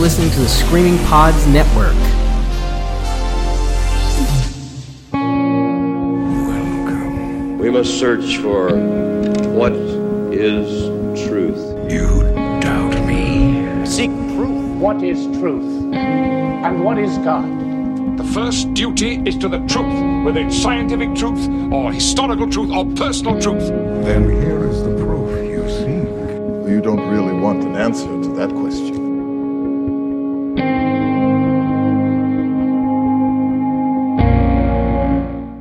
listening to the Screaming Pods Network. Welcome. We must search for what is truth. You doubt me. Seek proof. What is truth? And what is God? The first duty is to the truth, whether it's scientific truth or historical truth or personal truth. Then here is the proof you seek. You don't really want an answer to that question.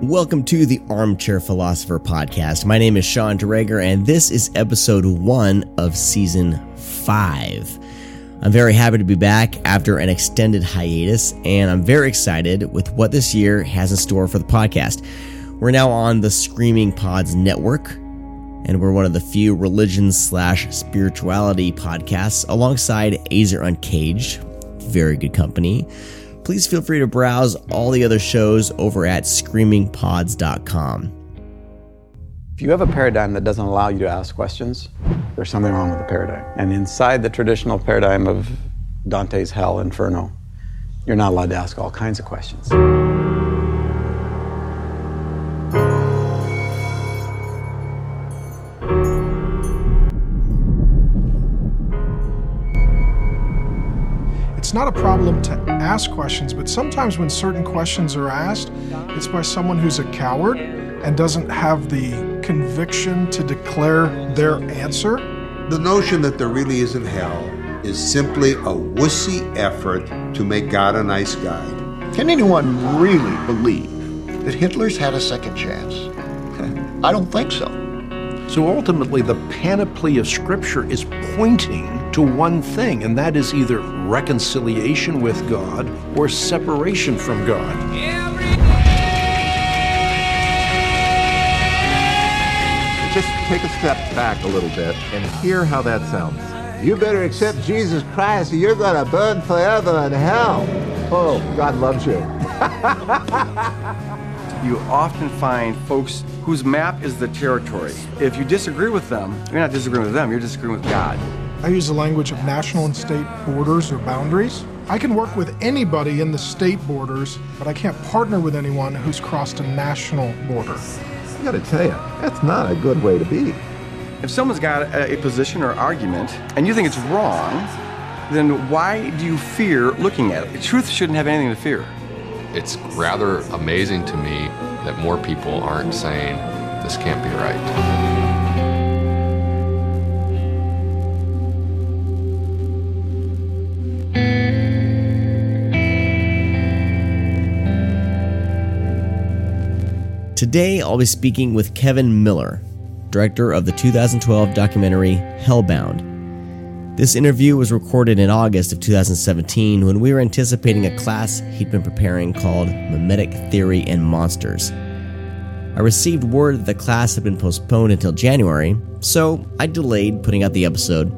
Welcome to the Armchair Philosopher podcast. My name is Sean Dreger, and this is episode one of season five. I'm very happy to be back after an extended hiatus, and I'm very excited with what this year has in store for the podcast. We're now on the Screaming Pods Network, and we're one of the few religion slash spirituality podcasts alongside Azer Uncaged. Very good company please feel free to browse all the other shows over at screamingpods.com. If you have a paradigm that doesn't allow you to ask questions, there's something wrong with the paradigm. And inside the traditional paradigm of Dante's Hell Inferno, you're not allowed to ask all kinds of questions. It's not a problem to ask questions, but sometimes when certain questions are asked, it's by someone who's a coward and doesn't have the conviction to declare their answer. The notion that there really isn't hell is simply a wussy effort to make God a nice guy. Can anyone really believe that Hitler's had a second chance? I don't think so. So ultimately, the panoply of Scripture is pointing to one thing, and that is either reconciliation with God or separation from God. Just take a step back a little bit and hear how that sounds. You better accept Jesus Christ or you're going to burn forever in hell. Oh, God loves you. you often find folks whose map is the territory. If you disagree with them, you're not disagreeing with them, you're disagreeing with God. I use the language of national and state borders or boundaries. I can work with anybody in the state borders, but I can't partner with anyone who's crossed a national border. I gotta tell you, that's not a good way to be. If someone's got a, position or argument and you think it's wrong, then why do you fear looking at it? Truth shouldn't have anything to fear. It's rather amazing to me that more people aren't saying this can't be right. Today, I'll be speaking with Kevin Miller, director of the 2012 documentary Hellbound. This interview was recorded in August of 2017 when we were anticipating a class he'd been preparing called Mimetic Theory and Monsters. I received word that the class had been postponed until January, so I delayed putting out the episode.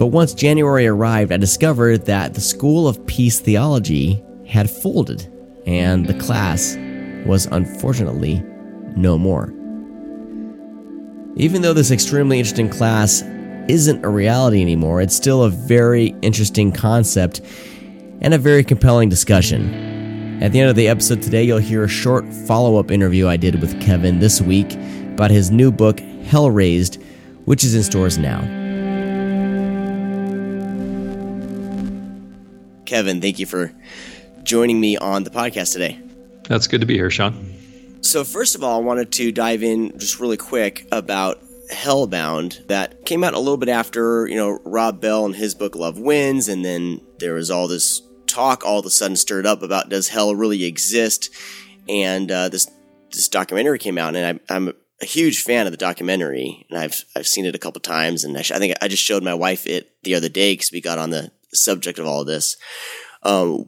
But once January arrived, I discovered that the School of Peace Theology had folded and the class was unfortunately no more. Even though this extremely interesting class isn't a reality anymore, it's still a very interesting concept and a very compelling discussion. At the end of the episode today, you'll hear a short follow up interview I did with Kevin this week about his new book, Hell Razed, which is in stores now. Kevin, thank you for joining me on the podcast today. That's good to be here, Sean. So, first of all, I wanted to dive in just really quick about Hellbound that came out a little bit after, you know, Rob Bell and his book Love Wins, and then there was all this talk all of a sudden stirred up about does hell really exist? And uh, this this documentary came out, and I, I'm a huge fan of the documentary, and I've I've seen it a couple times, and I, sh- I think I just showed my wife it the other day because we got on the subject of all of this. Um,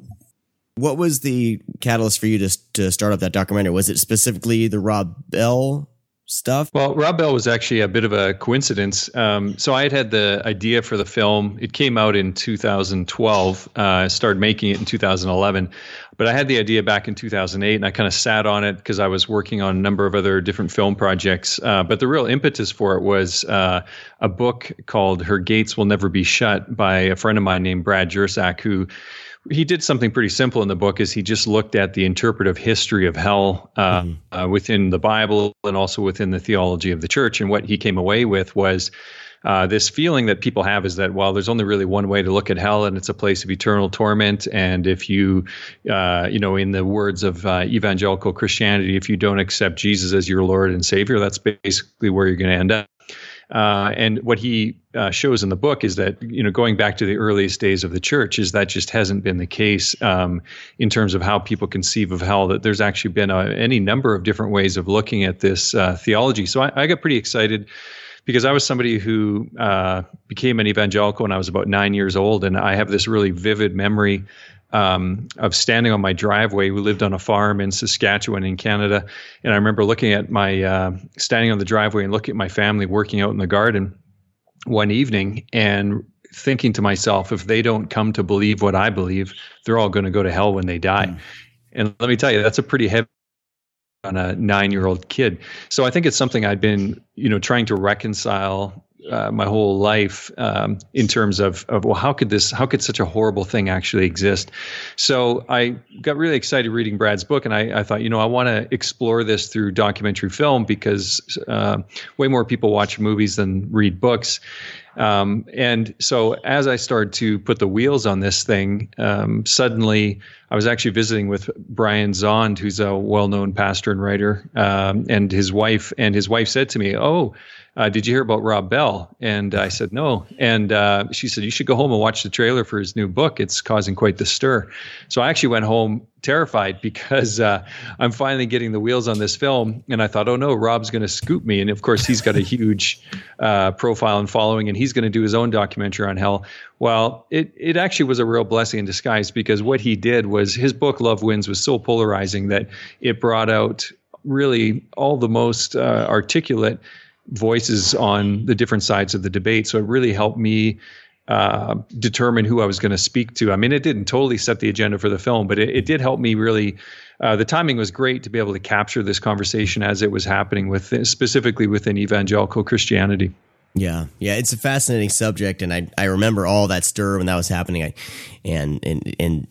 what was the catalyst for you to to start up that documentary? Was it specifically the Rob Bell stuff? Well, Rob Bell was actually a bit of a coincidence. Um, so I had had the idea for the film. It came out in 2012. Uh, I started making it in 2011, but I had the idea back in 2008, and I kind of sat on it because I was working on a number of other different film projects. Uh, but the real impetus for it was uh, a book called "Her Gates Will Never Be Shut" by a friend of mine named Brad Jersak, who he did something pretty simple in the book is he just looked at the interpretive history of hell uh, mm-hmm. uh, within the bible and also within the theology of the church. And what he came away with was uh, this feeling that people have is that well there's only really one way to look at hell and it's a place of eternal torment. And if you uh, you know in the words of uh, evangelical christianity if you don't accept jesus as your lord and savior that's basically where you're going to end up uh, and what he uh, shows in the book is that you know going back to the earliest days of the church is that just hasn't been the case um, in terms of how people conceive of hell. That there's actually been a, any number of different ways of looking at this uh, theology. So I, I, got pretty excited because I was somebody who uh, became an evangelical when I was about nine years old, and I have this really vivid memory um, of standing on my driveway. We lived on a farm in Saskatchewan in Canada, and I remember looking at my uh, standing on the driveway and looking at my family working out in the garden one evening and thinking to myself, if they don't come to believe what I believe, they're all going to go to hell when they die. Mm. And let me tell you, that's a pretty heavy on a nine-year-old kid. So I think it's something I've been, you know, trying to reconcile uh, my whole life um, in terms of, of well how could this how could such a horrible thing actually exist? So i got really excited reading brad's book and i, I thought you know i want to explore this through documentary film because uh, way more people watch movies than read books um, and so as I started to put the wheels on this thing, um, suddenly I was actually visiting with Brian Zahnd, who's a well-known pastor and writer, um, and his wife. And his wife said to me, "Oh, uh, did you hear about Rob Bell? And I said, no. And uh, she said, you should go home and watch the trailer for his new book. It's causing quite the stir. So I actually went home terrified because uh, I'm finally getting the wheels on this film. And I thought, oh no, Rob's going to scoop me. And of course, he's got a huge uh, profile and following, and he's going to do his own documentary on hell. Well, it, it actually was a real blessing in disguise because what he did was his book, Love Wins, was so polarizing that it brought out really all the most uh, articulate voices on the different sides of the debate. So it really helped me uh, determine who I was going to speak to. I mean, it didn't totally set the agenda for the film, but it, it did help me really. Uh, the timing was great to be able to capture this conversation as it was happening with specifically within evangelical Christianity. Yeah, yeah, it's a fascinating subject, and I I remember all that stir when that was happening. I and and and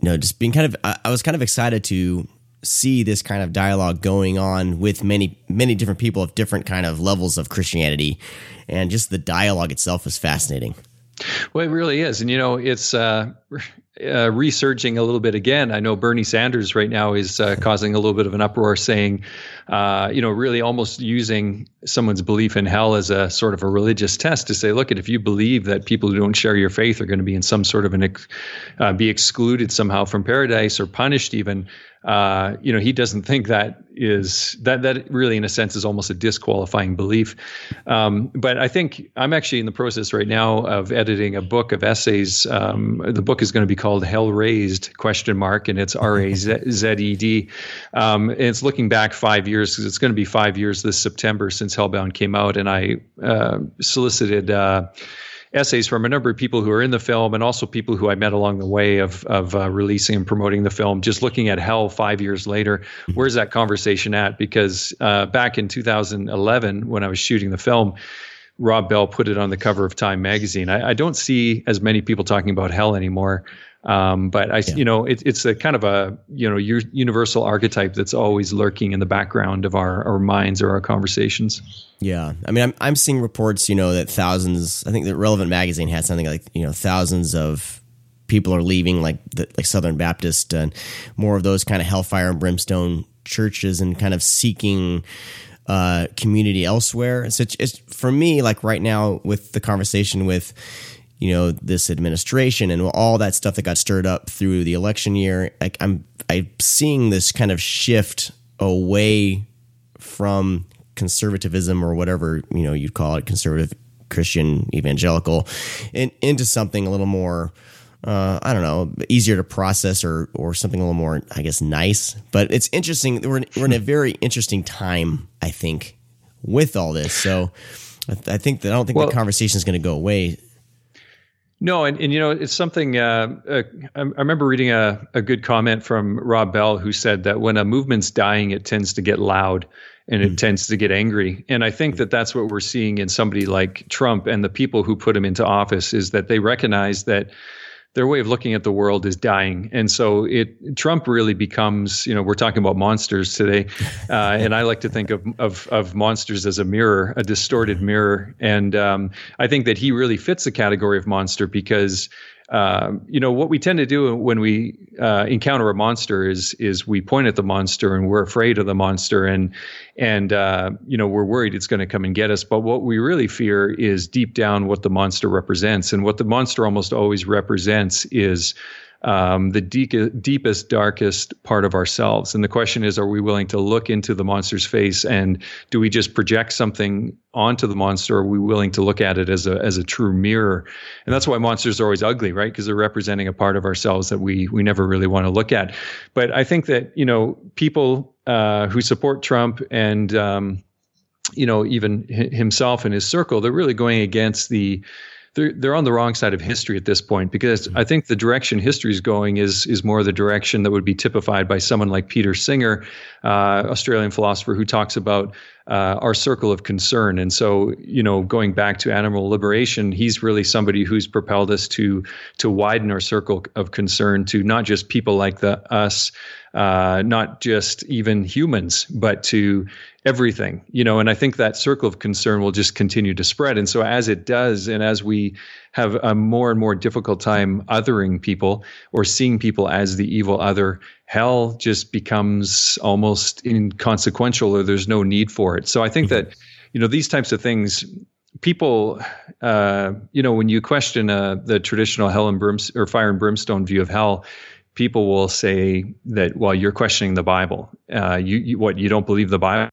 you know just being kind of I, I was kind of excited to see this kind of dialogue going on with many many different people of different kind of levels of Christianity, and just the dialogue itself is fascinating. Well, it really is, and you know, it's uh, uh, resurging a little bit again. I know Bernie Sanders right now is uh, causing a little bit of an uproar, saying, uh, you know, really almost using someone's belief in hell as a sort of a religious test to say, look, if you believe that people who don't share your faith are going to be in some sort of an ex- uh, be excluded somehow from paradise or punished, even uh, you know, he doesn't think that is that that really, in a sense, is almost a disqualifying belief. Um, but I think I'm actually in the process right now of editing a book of essays. Um, the book is going to be called "Hell Razed?" question mark, and it's R A Z E D. Um, and it's looking back five years because it's going to be five years this September since Hellbound came out, and I uh, solicited. Uh, essays from a number of people who are in the film and also people who I met along the way of of uh, releasing and promoting the film. Just looking at Hell five years later, where's that conversation at? Because uh, back in 2011, when I was shooting the film. Rob Bell put it on the cover of Time magazine. I, I don't see as many people talking about hell anymore. Um, but I, yeah. you know, it, it's a kind of a you know universal archetype that's always lurking in the background of our our minds or our conversations. Yeah, I mean, I'm I'm seeing reports, you know, that thousands. I think the Relevant magazine had something like you know thousands of people are leaving, like the, like Southern Baptist and more of those kind of hellfire and brimstone churches, and kind of seeking uh, community elsewhere. So it's, it's for me, like right now with the conversation with you know this administration and all that stuff that got stirred up through the election year I, i'm i'm seeing this kind of shift away from conservatism or whatever you know you'd call it conservative christian evangelical and into something a little more uh, I don't know, easier to process or or something a little more, I guess, nice. But it's interesting. We're we're in a very interesting time, I think, with all this. So I, th- I think that I don't think Well- the conversation is going to go away. No, and, and you know, it's something. Uh, uh, I I remember reading a, a good comment from Rob Bell who said that when a movement's dying, it tends to get loud and it tends to get angry. And I think that that's what we're seeing in somebody like Trump and the people who put him into office is that they recognize that their way of looking at the world is dying, and so it Trump really becomes you know we're talking about monsters today, uh, and I like to think of, of of monsters as a mirror, a distorted mirror, and um, I think that he really fits the category of monster because. Um, you know what we tend to do when we uh, encounter a monster is is we point at the monster and we're afraid of the monster and and uh, you know we're worried it's going to come and get us. But what we really fear is deep down what the monster represents, and what the monster almost always represents is um, the de- deepest, darkest part of ourselves. And the question is, are we willing to look into the monster's face and do we just project something onto the monster? Are we willing to look at it as a as a true mirror? And that's why monsters are always ugly, right? Because they're representing a part of ourselves that we we never really want to look at. But I think that you know people uh, who support Trump and um, you know even himself and his circle, they're really going against the they're they're on the wrong side of history at this point because mm-hmm. I think the direction history is going is is more the direction that would be typified by someone like Peter Singer, uh, Australian philosopher who talks about uh, our circle of concern. And so, you know, going back to animal liberation, he's really somebody who's propelled us to to widen our circle of concern to not just people like the us, uh, not just even humans, but to everything you know and i think that circle of concern will just continue to spread and so as it does and as we have a more and more difficult time othering people or seeing people as the evil other. Hell just becomes almost inconsequential or there's no need for it. So i think that you know these types of things people uh, you know when you question uh, the traditional hell and brims or fire and brimstone view of hell people will say that well you're questioning the bible. Uh, you, you what you don't believe the bible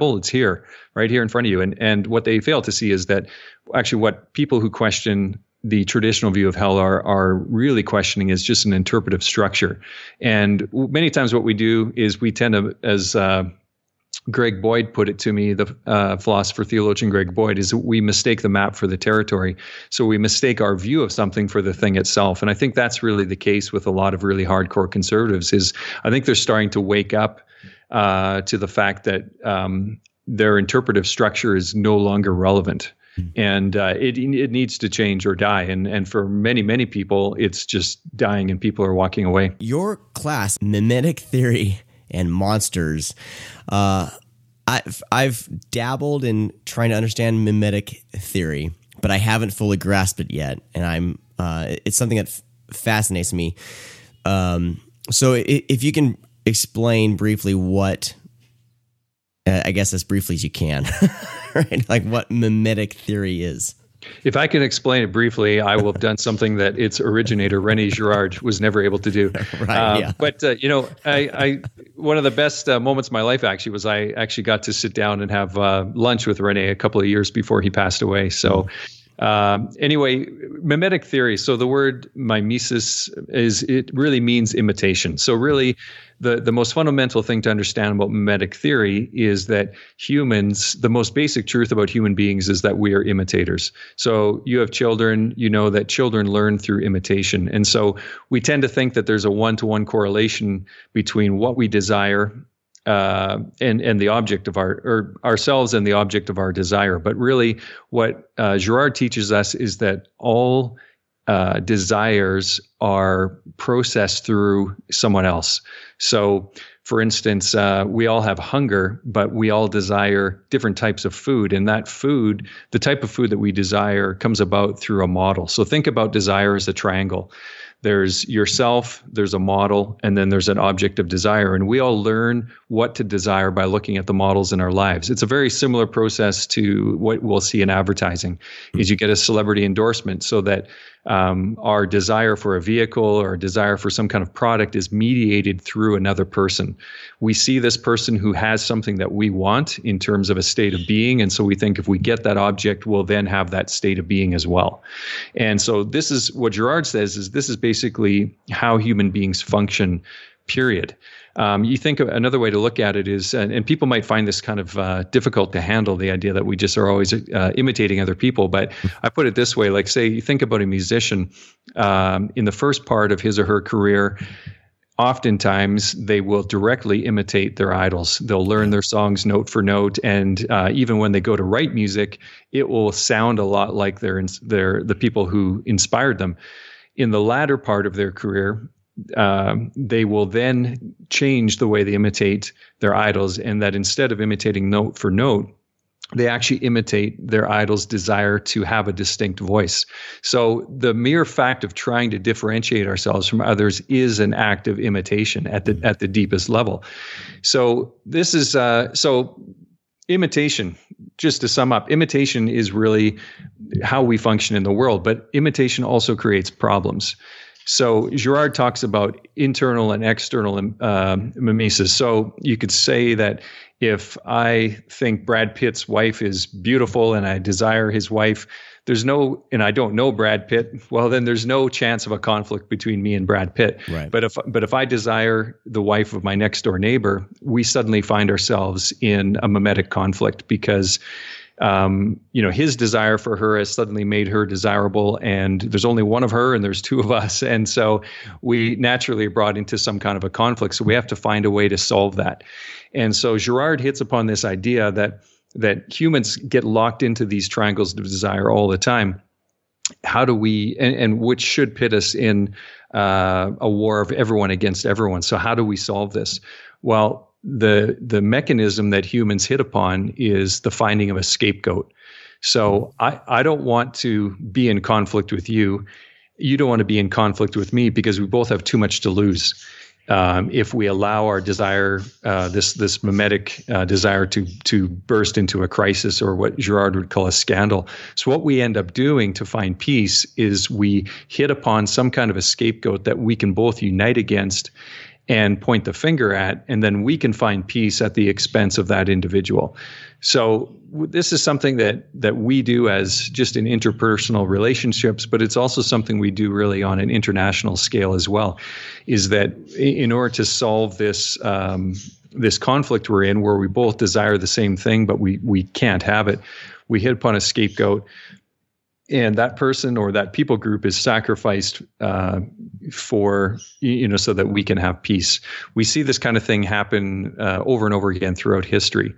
it's here right here in front of you and and what they fail to see is that actually what people who question the traditional view of hell are are really questioning is just an interpretive structure and many times what we do is we tend to as uh, Greg Boyd put it to me, the uh, philosopher theologian Greg Boyd, is we mistake the map for the territory. So we mistake our view of something for the thing itself. And I think that's really the case with a lot of really hardcore conservatives. Is I think they're starting to wake up uh, to the fact that um, their interpretive structure is no longer relevant. And uh, it it needs to change or die, and and for many many people, it's just dying, and people are walking away. Your class, mimetic theory and monsters. Uh, I've I've dabbled in trying to understand mimetic theory, but I haven't fully grasped it yet, and I'm uh, it's something that f- fascinates me. Um, so if you can explain briefly what, uh, I guess as briefly as you can, right? Like what mimetic theory is. If I can explain it briefly, I will have done something that its originator Rene Girard was never able to do. Right, Uh, yeah. But uh, you know, I, I one of the best uh, moments of my life actually was I actually got to sit down and have uh, lunch with Rene a couple of years before he passed away. So. Um, anyway, mimetic theory. So the word mimesis is it really means imitation. So really, the the most fundamental thing to understand about mimetic theory is that humans, the most basic truth about human beings is that we are imitators. So you have children, you know that children learn through imitation, and so we tend to think that there's a one to one correlation between what we desire uh, and and the object of our or ourselves and the object of our desire. But really, what uh, Girard teaches us is that all uh, desires are processed through someone else. So, for instance, uh, we all have hunger, but we all desire different types of food, and that food, the type of food that we desire, comes about through a model. So, think about desire as a triangle there's yourself, there's a model, and then there's an object of desire. And we all learn what to desire by looking at the models in our lives. It's a very similar process to what we'll see in advertising. Is hmm. you get a celebrity endorsement so that um, our desire for a vehicle or desire for some kind of product is mediated through another person. We see this person who has something that we want in terms of a state of being. And so we think if we get that object, we'll then have that state of being as well. And so this is what Girard says is this is basically how human beings function period. Um, you think another way to look at it is, and, and people might find this kind of uh, difficult to handle the idea that we just are always uh, imitating other people. But I put it this way like, say, you think about a musician um, in the first part of his or her career. Oftentimes, they will directly imitate their idols. They'll learn their songs note for note, and uh, even when they go to write music, it will sound a lot like their, their the people who inspired them. In the latter part of their career, um, they will then change the way they imitate their idols, and that instead of imitating note for note, they actually imitate their idol's desire to have a distinct voice. So the mere fact of trying to differentiate ourselves from others is an act of imitation at the at the deepest level. So this is uh, so imitation. Just to sum up, imitation is really how we function in the world, but imitation also creates problems. So Girard talks about internal and external uh, mimesis. So you could say that if I think Brad Pitt's wife is beautiful and I desire his wife, there's no, and I don't know Brad Pitt. Well, then there's no chance of a conflict between me and Brad Pitt. Right. But if, but if I desire the wife of my next door neighbor, we suddenly find ourselves in a mimetic conflict because um, you know, his desire for her has suddenly made her desirable, and there's only one of her, and there's two of us, and so we naturally are brought into some kind of a conflict. So we have to find a way to solve that. And so Girard hits upon this idea that that humans get locked into these triangles of desire all the time. How do we, and, and which should pit us in uh, a war of everyone against everyone? So how do we solve this? Well, the the mechanism that humans hit upon is the finding of a scapegoat. So I, I don't want to be in conflict with you. You don't want to be in conflict with me because we both have too much to lose. Um, if we allow our desire, uh, this this mimetic uh, desire to to burst into a crisis or what Girard would call a scandal. So what we end up doing to find peace is we hit upon some kind of a scapegoat that we can both unite against, and point the finger at, and then we can find peace at the expense of that individual. So this is something that that we do as just in interpersonal relationships, but it's also something we do really on an international scale as well. Is that in order to solve this um, this conflict we're in, where we both desire the same thing, but we we can't have it, we hit upon a scapegoat and that person or that people group is sacrificed uh, for you know so that we can have peace. We see this kind of thing happen uh, over and over again throughout history.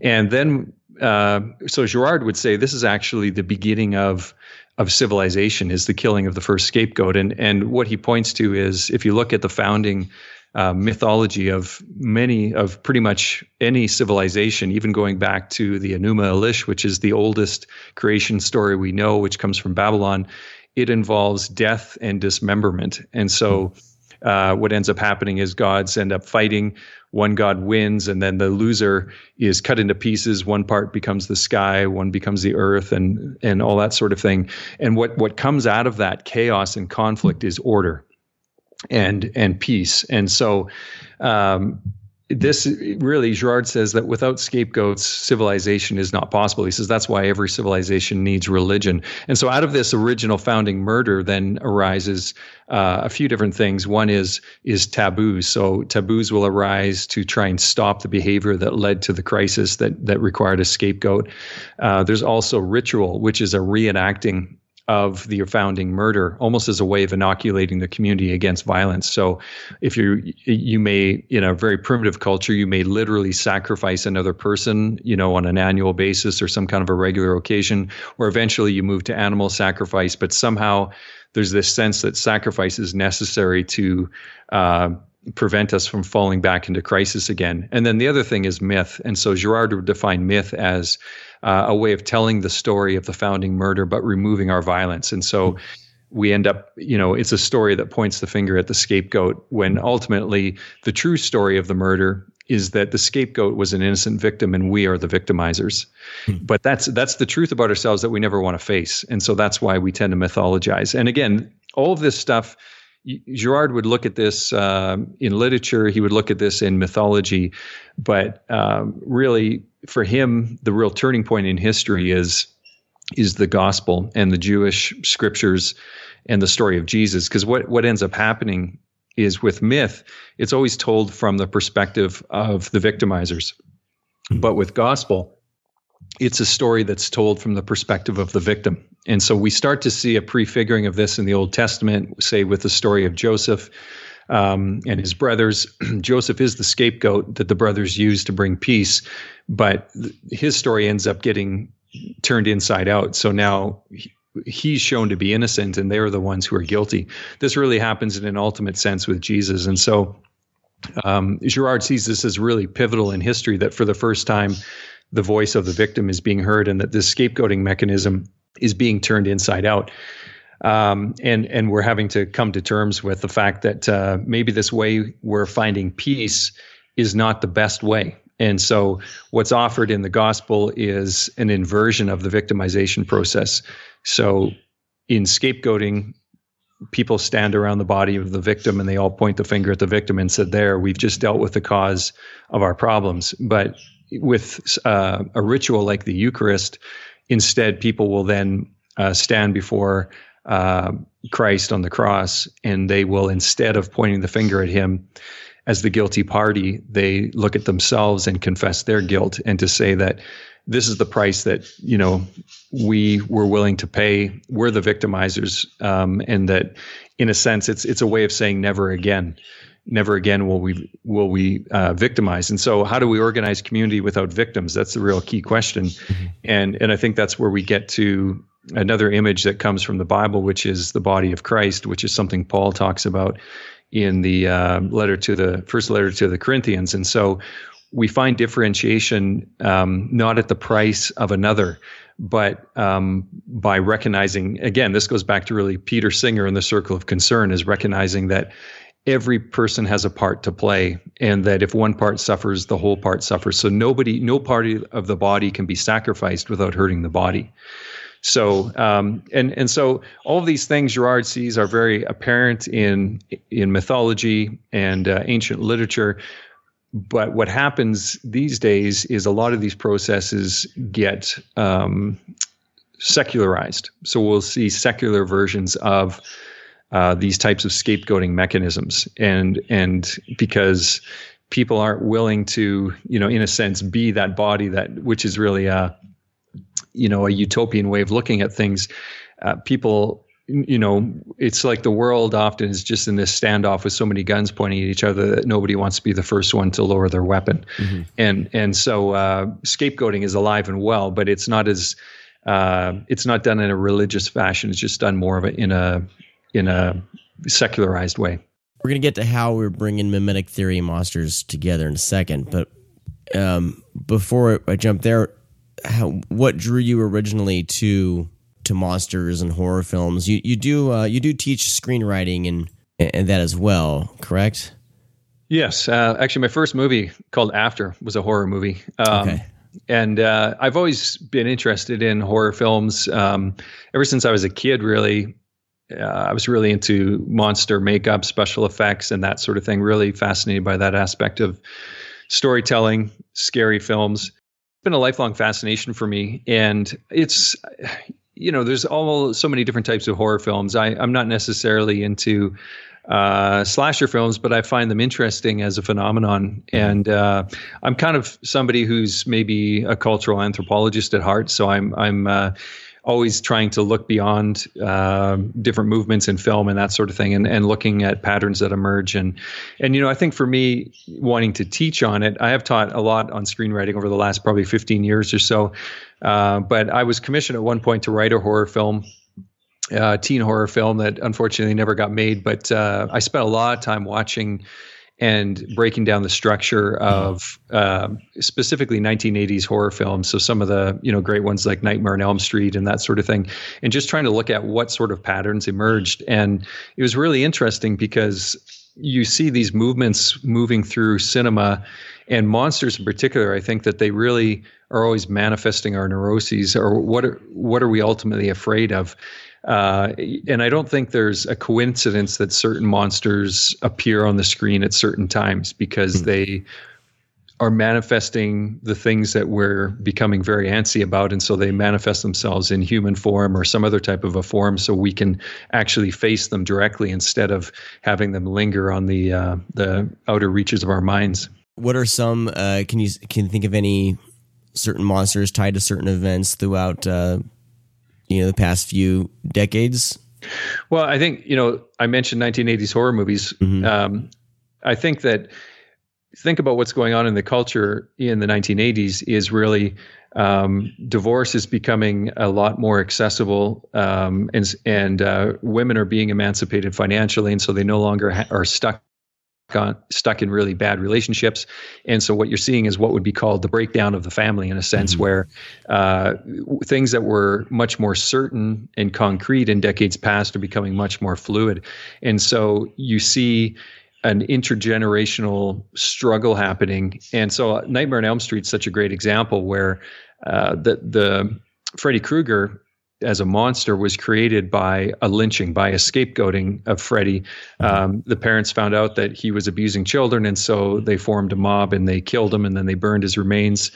And then uh, so Girard would say this is actually the beginning of of civilization is the killing of the first scapegoat. And and what he points to is if you look at the founding uh, mythology of many of pretty much any civilization, even going back to the Enuma Elish, which is the oldest creation story we know, which comes from Babylon. It involves death and dismemberment, and so. Uh, what ends up happening is gods end up fighting. One god wins, and then the loser is cut into pieces. One part becomes the sky, one becomes the earth, and and all that sort of thing. And what what comes out of that chaos and conflict is order and and peace. And so um, this really Girard says that without scapegoats, civilization is not possible. He says that's why every civilization needs religion. And so out of this original founding murder, then arises uh, a few different things. One is is taboos. So taboos will arise to try and stop the behavior that led to the crisis that that required a scapegoat. Uh, there's also ritual, which is a reenacting of the founding murder almost as a way of inoculating the community against violence. So if you you may in a very primitive culture you may literally sacrifice another person you know on an annual basis or some kind of a regular occasion or eventually you move to animal sacrifice but somehow there's this sense that sacrifice is necessary to uh, prevent us from falling back into crisis again. And then the other thing is myth. And so Girard would define myth as uh, a way of telling the story of the founding murder, but removing our violence. And so we end up, you know, it's a story that points the finger at the scapegoat when ultimately the true story of the murder is that the scapegoat was an innocent victim and we are the victimizers. Hmm. But that's that's the truth about ourselves that we never want to face. And so that's why we tend to mythologize. And again, all of this stuff Girard would look at this uh, in literature. He would look at this in mythology, but um, really, for him, the real turning point in history is is the gospel and the Jewish scriptures and the story of Jesus. Because what what ends up happening is with myth, it's always told from the perspective of the victimizers. But with gospel, it's a story that's told from the perspective of the victim. And so we start to see a prefiguring of this in the Old Testament, say with the story of Joseph um, and his brothers. Joseph is the scapegoat that the brothers use to bring peace, but his story ends up getting turned inside out. So now he's shown to be innocent and they're the ones who are guilty. This really happens in an ultimate sense with Jesus. And so um, Girard sees this as really pivotal in history that for the first time, the voice of the victim is being heard and that this scapegoating mechanism is being turned inside out. Um, and and we're having to come to terms with the fact that uh, maybe this way we're finding peace is not the best way. And so, what's offered in the gospel is an inversion of the victimization process. So, in scapegoating, people stand around the body of the victim and they all point the finger at the victim and said, "There, we've just dealt with the cause of our problems." But with uh, a ritual like the Eucharist, instead, people will then uh, stand before uh, Christ on the cross, and they will instead of pointing the finger at him as the guilty party, they look at themselves and confess their guilt, and to say that this is the price that you know we were willing to pay. We're the victimizers, um, and that in a sense, it's it's a way of saying never again. Never again will we will we uh, victimize. And so, how do we organize community without victims? That's the real key question. Mm-hmm. And and I think that's where we get to another image that comes from the Bible, which is the body of Christ, which is something Paul talks about in the uh, letter to the first letter to the Corinthians. And so we find differentiation um, not at the price of another, but um, by recognizing again, this goes back to really Peter Singer in the circle of concern is recognizing that every person has a part to play and that if one part suffers the whole part suffers. So nobody no part of the body can be sacrificed without hurting the body. So um, and and so all of these things Girard sees are very apparent in in mythology and uh, ancient literature. But what happens these days is a lot of these processes get um, secularized. So we'll see secular versions of uh, these types of scapegoating mechanisms, and and because people aren't willing to, you know, in a sense, be that body that which is really a, you know, a utopian way of looking at things. Uh, people you know, it's like the world often is just in this standoff with so many guns pointing at each other that nobody wants to be the first one to lower their weapon. Mm-hmm. And and so uh, scapegoating is alive and well, but it's not as uh, it's not done in a religious fashion. It's just done more of it in a in a secularized way. We're gonna get to how we're bringing mimetic theory monsters together in a second, but um, before I jump there, how, what drew you originally to to monsters and horror films. You you do uh, you do teach screenwriting and and that as well, correct? Yes, uh, actually, my first movie called After was a horror movie. Um, okay. And uh, I've always been interested in horror films um, ever since I was a kid. Really, uh, I was really into monster makeup, special effects, and that sort of thing. Really fascinated by that aspect of storytelling, scary films. It's been a lifelong fascination for me, and it's you know, there's all so many different types of horror films. I, I'm not necessarily into uh, slasher films, but I find them interesting as a phenomenon. And uh, I'm kind of somebody who's maybe a cultural anthropologist at heart, so I'm I'm uh, always trying to look beyond uh, different movements in film and that sort of thing, and, and looking at patterns that emerge. And and you know, I think for me, wanting to teach on it, I have taught a lot on screenwriting over the last probably 15 years or so. Uh, but I was commissioned at one point to write a horror film. Uh, teen horror film that unfortunately never got made, but uh, I spent a lot of time watching and breaking down the structure of uh, specifically 1980s horror films. So some of the you know great ones like Nightmare on Elm Street and that sort of thing, and just trying to look at what sort of patterns emerged. And it was really interesting because you see these movements moving through cinema and monsters in particular. I think that they really are always manifesting our neuroses or what are, what are we ultimately afraid of uh, and I don't think there's a coincidence that certain monsters appear on the screen at certain times because mm. they are manifesting the things that we're becoming very antsy about, and so they manifest themselves in human form or some other type of a form, so we can actually face them directly instead of having them linger on the uh, the outer reaches of our minds. What are some? Uh, can you can you think of any certain monsters tied to certain events throughout uh, you know the past few decades? Well, I think you know I mentioned 1980s horror movies. Mm-hmm. Um, I think that think about what's going on in the culture in the 1980s is really um, divorce is becoming a lot more accessible, um, and and uh, women are being emancipated financially, and so they no longer ha- are stuck on, stuck in really bad relationships. And so what you're seeing is what would be called the breakdown of the family in a sense, mm-hmm. where uh, things that were much more certain and concrete in decades past are becoming much more fluid. And so you see an intergenerational struggle happening. And so Nightmare on Elm Street is such a great example where uh, the the Freddy Krueger as a monster was created by a lynching, by a scapegoating of Freddy. Um, the parents found out that he was abusing children, and so they formed a mob and they killed him, and then they burned his remains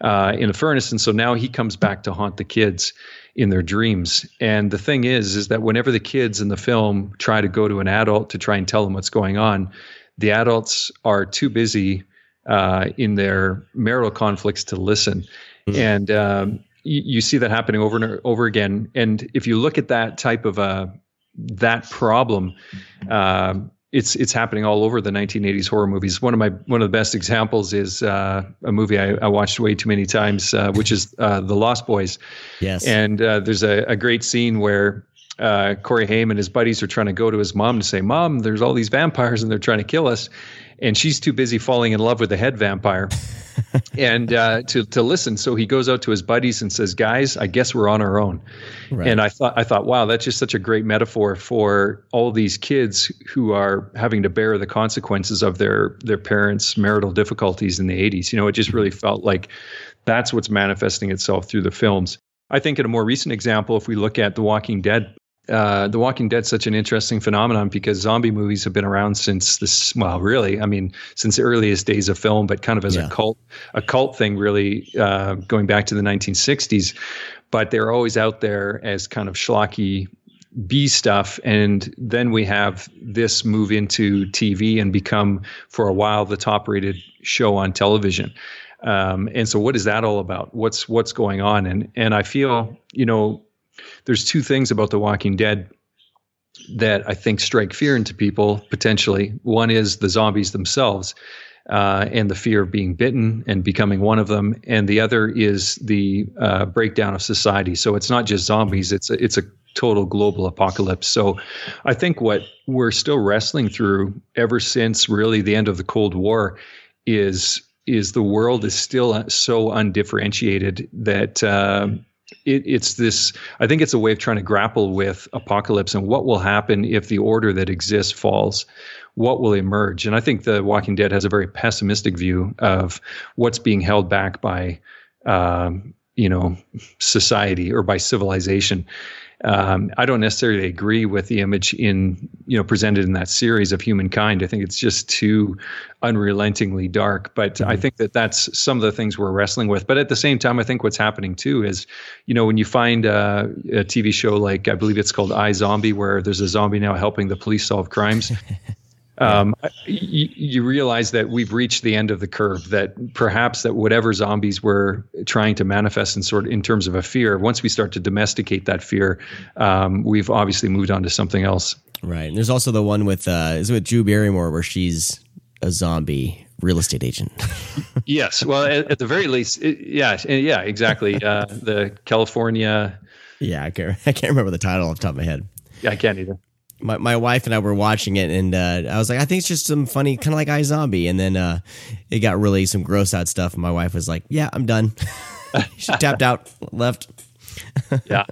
uh, in a furnace. And so now he comes back to haunt the kids in their dreams. And the thing is, is that whenever the kids in the film try to go to an adult to try and tell them what's going on, the adults are too busy uh, in their marital conflicts to listen. Mm-hmm. And um, you, you, see that happening over and over again. And if you look at that type of a that problem, uh, it's it's happening all over the 1980s horror movies. One of my one of the best examples is uh, a movie I, I, watched way too many times, uh, which is uh, The Lost Boys. Yes, and uh, there's a, a, great scene where uh, Corey Haim and his buddies are trying to go to his mom to say, "Mom, there's all these vampires and they're trying to kill us," and she's too busy falling in love with the head vampire. And uh, to to listen. So he goes out to his buddies and says, "Guys, I guess we're on our own." Right. And I thought I thought, wow, that's just such a great metaphor for all these kids who are having to bear the consequences of their their parents' marital difficulties in the '80s. You know, it just really felt like that's what's manifesting itself through the films. I think in a more recent example, if we look at The Walking Dead, uh, The Walking Dead such an interesting phenomenon because zombie movies have been around since this. Well, really, I mean, since the earliest days of film, but kind of as yeah. a cult, a cult thing, really uh, going back to the 1960s. But they're always out there as kind of schlocky B stuff, and then we have this move into TV and become for a while the top-rated show on television. Um, and so, what is that all about? What's what's going on? And and I feel, you know, there's two things about The Walking Dead that I think strike fear into people potentially. One is the zombies themselves. Uh, and the fear of being bitten and becoming one of them, and the other is the uh, breakdown of society. So it's not just zombies; it's a, it's a total global apocalypse. So I think what we're still wrestling through ever since really the end of the Cold War is is the world is still so undifferentiated that uh, it, it's this i think it's a way of trying to grapple with apocalypse and what will happen if the order that exists falls what will emerge. And i think the walking dead has a very pessimistic view of what's being held back by um, you know society or by civilization um, I don't necessarily agree with the image in you know presented in that series of humankind. I think it's just too unrelentingly dark. But mm-hmm. I think that that's some of the things we're wrestling with. But at the same time, I think what's happening too is you know when you find a, a TV show like I believe it's called iZombie, where there's a zombie now helping the police solve crimes. um, you, you, realize that we've reached the end of the curve. That perhaps that whatever zombies were trying to manifest in sort in terms of a fear, once we start to domesticate that fear, um, we've obviously moved on to something else. Right. And there's also the one with uh, is it with Drew Barrymore where she's a zombie real estate agent. yes. Well, at, at, the very least, it, yeah, yeah, exactly. Uh, the California. Yeah, I can't. I can't remember the title off the top of my head. Yeah, I can't either my, my wife and I were watching it, and uh, I was like, I think it's just some funny, kind of like iZombie. And then uh, it got really some gross out stuff. And my wife was like, Yeah, I'm done. she tapped out, left. yeah.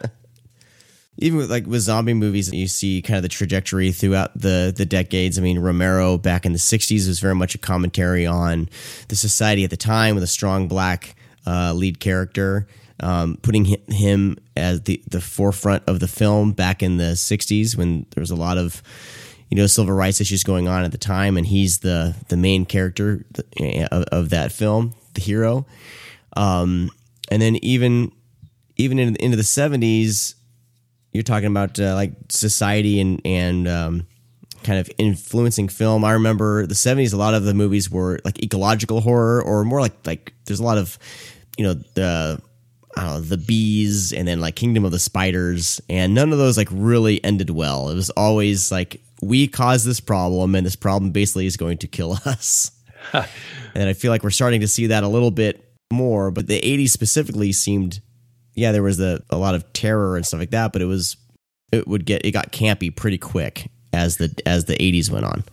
Even with like with zombie movies, you see kind of the trajectory throughout the the decades. I mean, Romero back in the '60s was very much a commentary on the society at the time with a strong black uh, lead character um, putting him as the, the forefront of the film back in the 60s when there was a lot of you know civil rights issues going on at the time, and he's the the main character of, of that film, the hero. Um, and then even even in, into the seventies, you're talking about uh, like society and and um, kind of influencing film. I remember the seventies. A lot of the movies were like ecological horror, or more like like there's a lot of you know the know, the bees and then like Kingdom of the Spiders, and none of those like really ended well. It was always like we caused this problem, and this problem basically is going to kill us. and I feel like we're starting to see that a little bit more. But the '80s specifically seemed, yeah, there was the a lot of terror and stuff like that, but it was it would get it got campy pretty quick as the as the '80s went on.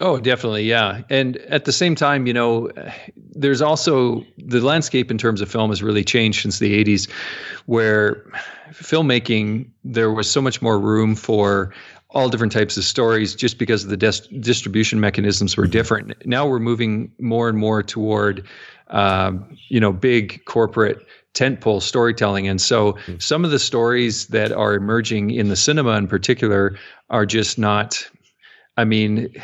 Oh, definitely, yeah. And at the same time, you know, there's also the landscape in terms of film has really changed since the 80s, where filmmaking there was so much more room for all different types of stories just because the dis- distribution mechanisms were different. Now we're moving more and more toward, um, you know, big corporate tentpole storytelling. And so some of the stories that are emerging in the cinema in particular are just not. I mean,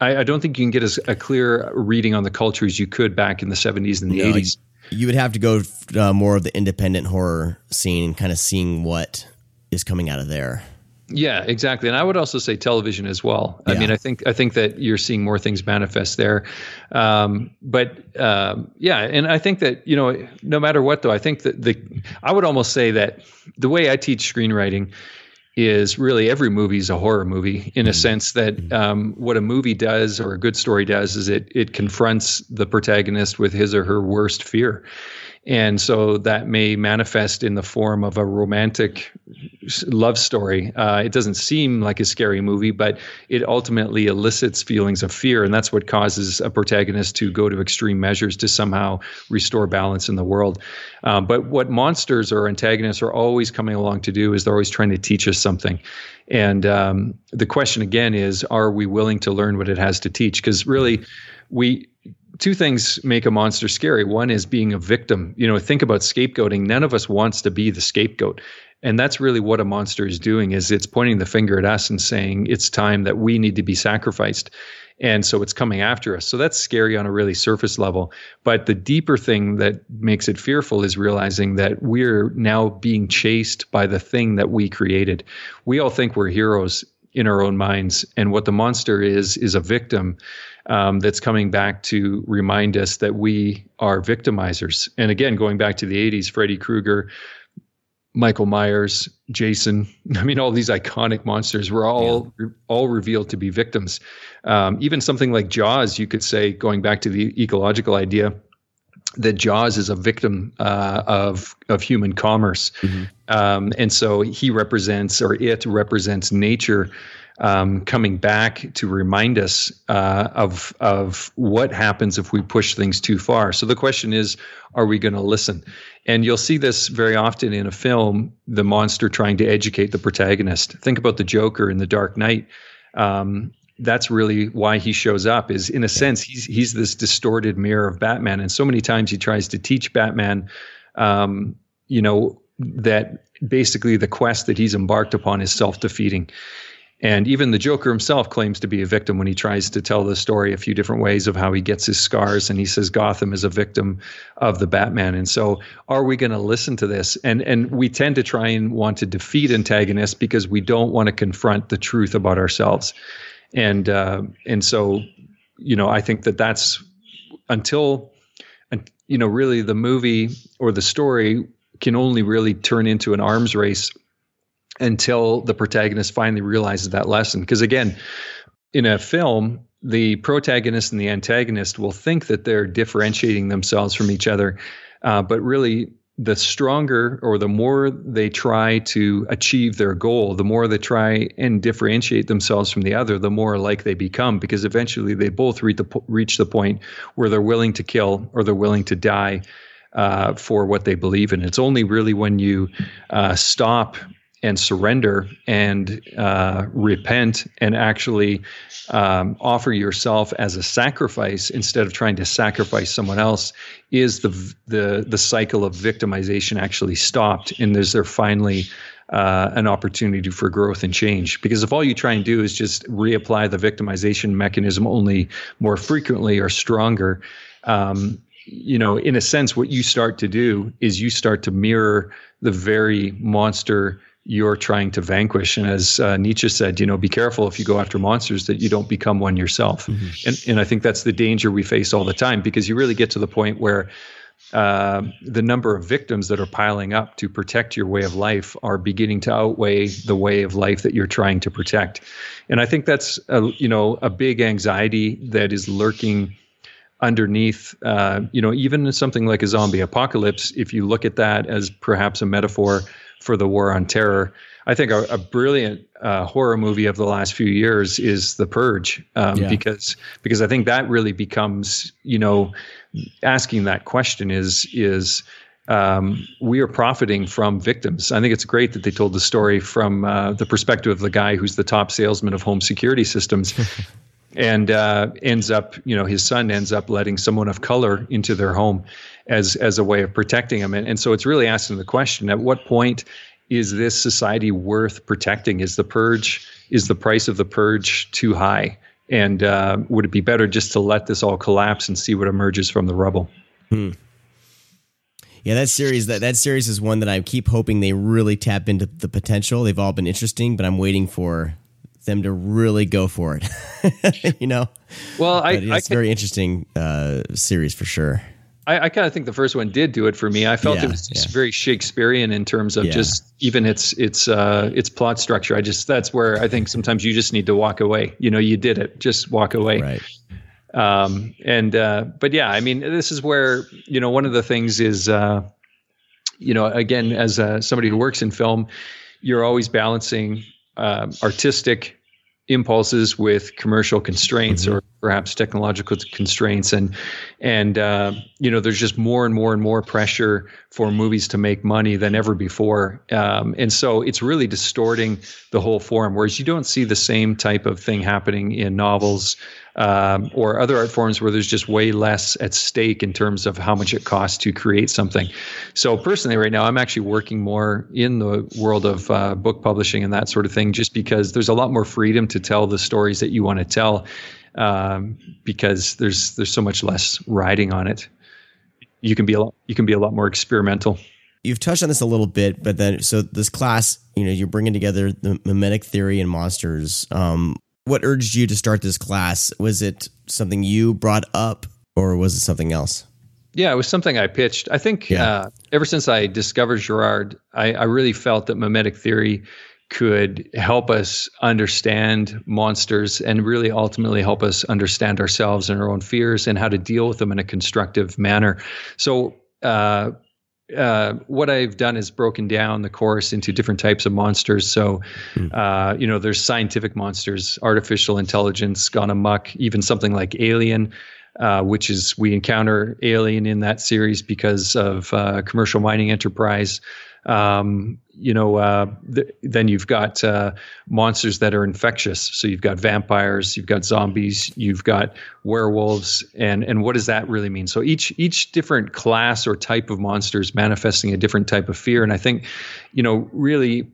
I, I, don't think you can get as a clear reading on the culture as you could back in the 70s and the no, 80s. You would have to go uh, more of the independent horror scene and kind of seeing what is coming out of there. Yeah, exactly. And I would also say television as well. Yeah. I mean, I think I think that you're seeing more things manifest there. Um, but um, yeah, and I think that you know, no matter what, though, I think that the I would almost say that the way I teach screenwriting is really every movie is a horror movie in a mm-hmm. sense that mm-hmm. um, what a movie does or a good story does is it it confronts the protagonist with his or her worst fear and so that may manifest in the form of a romantic love story. Uh, it doesn't seem like a scary movie, but it ultimately elicits feelings of fear. And that's what causes a protagonist to go to extreme measures to somehow restore balance in the world. Um, but what monsters or antagonists are always coming along to do is they're always trying to teach us something. And um, the question again is are we willing to learn what it has to teach? Because really, we two things make a monster scary. One is being a victim. You know, think about scapegoating. None of us wants to be the scapegoat. And that's really what a monster is doing is it's pointing the finger at us and saying it's time that we need to be sacrificed. And so it's coming after us. So that's scary on a really surface level. But the deeper thing that makes it fearful is realizing that we're now being chased by the thing that we created. We all think we're heroes in our own minds. And what the monster is, is a victim um, that's coming back to remind us that we are victimizers. And again, going back to the 80s, Freddy Krueger, Michael Myers, Jason. I mean, all these iconic monsters were all yeah. all revealed to be victims. Um, even something like Jaws, you could say, going back to the ecological idea, that Jaws is a victim uh, of of human commerce, mm-hmm. um, and so he represents, or it represents, nature um, coming back to remind us uh, of of what happens if we push things too far. So the question is, are we going to listen? And you'll see this very often in a film: the monster trying to educate the protagonist. Think about the Joker in The Dark Knight. Um, that's really why he shows up. Is in a sense he's he's this distorted mirror of Batman, and so many times he tries to teach Batman, um, you know, that basically the quest that he's embarked upon is self defeating. And even the Joker himself claims to be a victim when he tries to tell the story a few different ways of how he gets his scars. And he says Gotham is a victim of the Batman. And so, are we going to listen to this? And and we tend to try and want to defeat antagonists because we don't want to confront the truth about ourselves. And uh, and so, you know, I think that that's until, and you know, really the movie or the story can only really turn into an arms race until the protagonist finally realizes that lesson. Because again, in a film, the protagonist and the antagonist will think that they're differentiating themselves from each other, uh, but really, the stronger or the more they try to achieve their goal, the more they try and differentiate themselves from the other, the more alike they become. Because eventually, they both reach the reach the point where they're willing to kill or they're willing to die. Uh, for what they believe in. It's only really when you uh, stop and surrender and uh, repent and actually um, offer yourself as a sacrifice instead of trying to sacrifice someone else is the the the cycle of victimization actually stopped and is there finally uh, an opportunity for growth and change. Because if all you try and do is just reapply the victimization mechanism only more frequently or stronger, um, you know, in a sense, what you start to do is you start to mirror the very monster you're trying to vanquish. And as uh, Nietzsche said, you know, be careful if you go after monsters that you don't become one yourself. Mm-hmm. And and I think that's the danger we face all the time because you really get to the point where uh, the number of victims that are piling up to protect your way of life are beginning to outweigh the way of life that you're trying to protect. And I think that's a, you know a big anxiety that is lurking underneath. Uh, you know, even something like a zombie apocalypse, if you look at that as perhaps a metaphor for the war on terror. I think a, a brilliant uh, horror movie of the last few years is The Purge, um, yeah. because because I think that really becomes you know asking that question is is um, we are profiting from victims. I think it's great that they told the story from uh, the perspective of the guy who's the top salesman of home security systems. and uh, ends up, you know, his son ends up letting someone of color into their home as as a way of protecting them. And, and so it's really asking the question: At what point is this society worth protecting? Is the purge is the price of the purge too high? And uh, would it be better just to let this all collapse and see what emerges from the rubble? Hmm. Yeah, that series that that series is one that I keep hoping they really tap into the potential. They've all been interesting, but I'm waiting for them to really go for it. you know. Well, I, it's I, very interesting uh, series for sure. I, I kind of think the first one did do it for me. I felt yeah, it was yeah. very Shakespearean in terms of yeah. just even its its uh, its plot structure. I just that's where I think sometimes you just need to walk away. You know, you did it, just walk away. Right. Um, and uh, but yeah, I mean, this is where you know one of the things is, uh, you know, again, as uh, somebody who works in film, you're always balancing uh, artistic impulses with commercial constraints mm-hmm. or perhaps technological constraints. And and uh, you know there's just more and more and more pressure for movies to make money than ever before. Um, and so it's really distorting the whole form whereas you don't see the same type of thing happening in novels um, or other art forms where there's just way less at stake in terms of how much it costs to create something. So personally, right now, I'm actually working more in the world of uh, book publishing and that sort of thing, just because there's a lot more freedom to tell the stories that you want to tell, um, because there's there's so much less riding on it. You can be a lot, you can be a lot more experimental you've touched on this a little bit, but then so this class, you know, you're bringing together the mimetic theory and monsters. Um, what urged you to start this class? Was it something you brought up or was it something else? Yeah, it was something I pitched. I think yeah. uh, ever since I discovered Girard, I, I, really felt that mimetic theory could help us understand monsters and really ultimately help us understand ourselves and our own fears and how to deal with them in a constructive manner. So, uh, uh, what I've done is broken down the course into different types of monsters. So, mm. uh, you know, there's scientific monsters, artificial intelligence gone amok, even something like Alien, uh, which is we encounter Alien in that series because of uh, commercial mining enterprise. Um, you know, uh, th- then you've got uh, monsters that are infectious. So you've got vampires, you've got zombies, you've got werewolves, and and what does that really mean? So each each different class or type of monster is manifesting a different type of fear, and I think, you know, really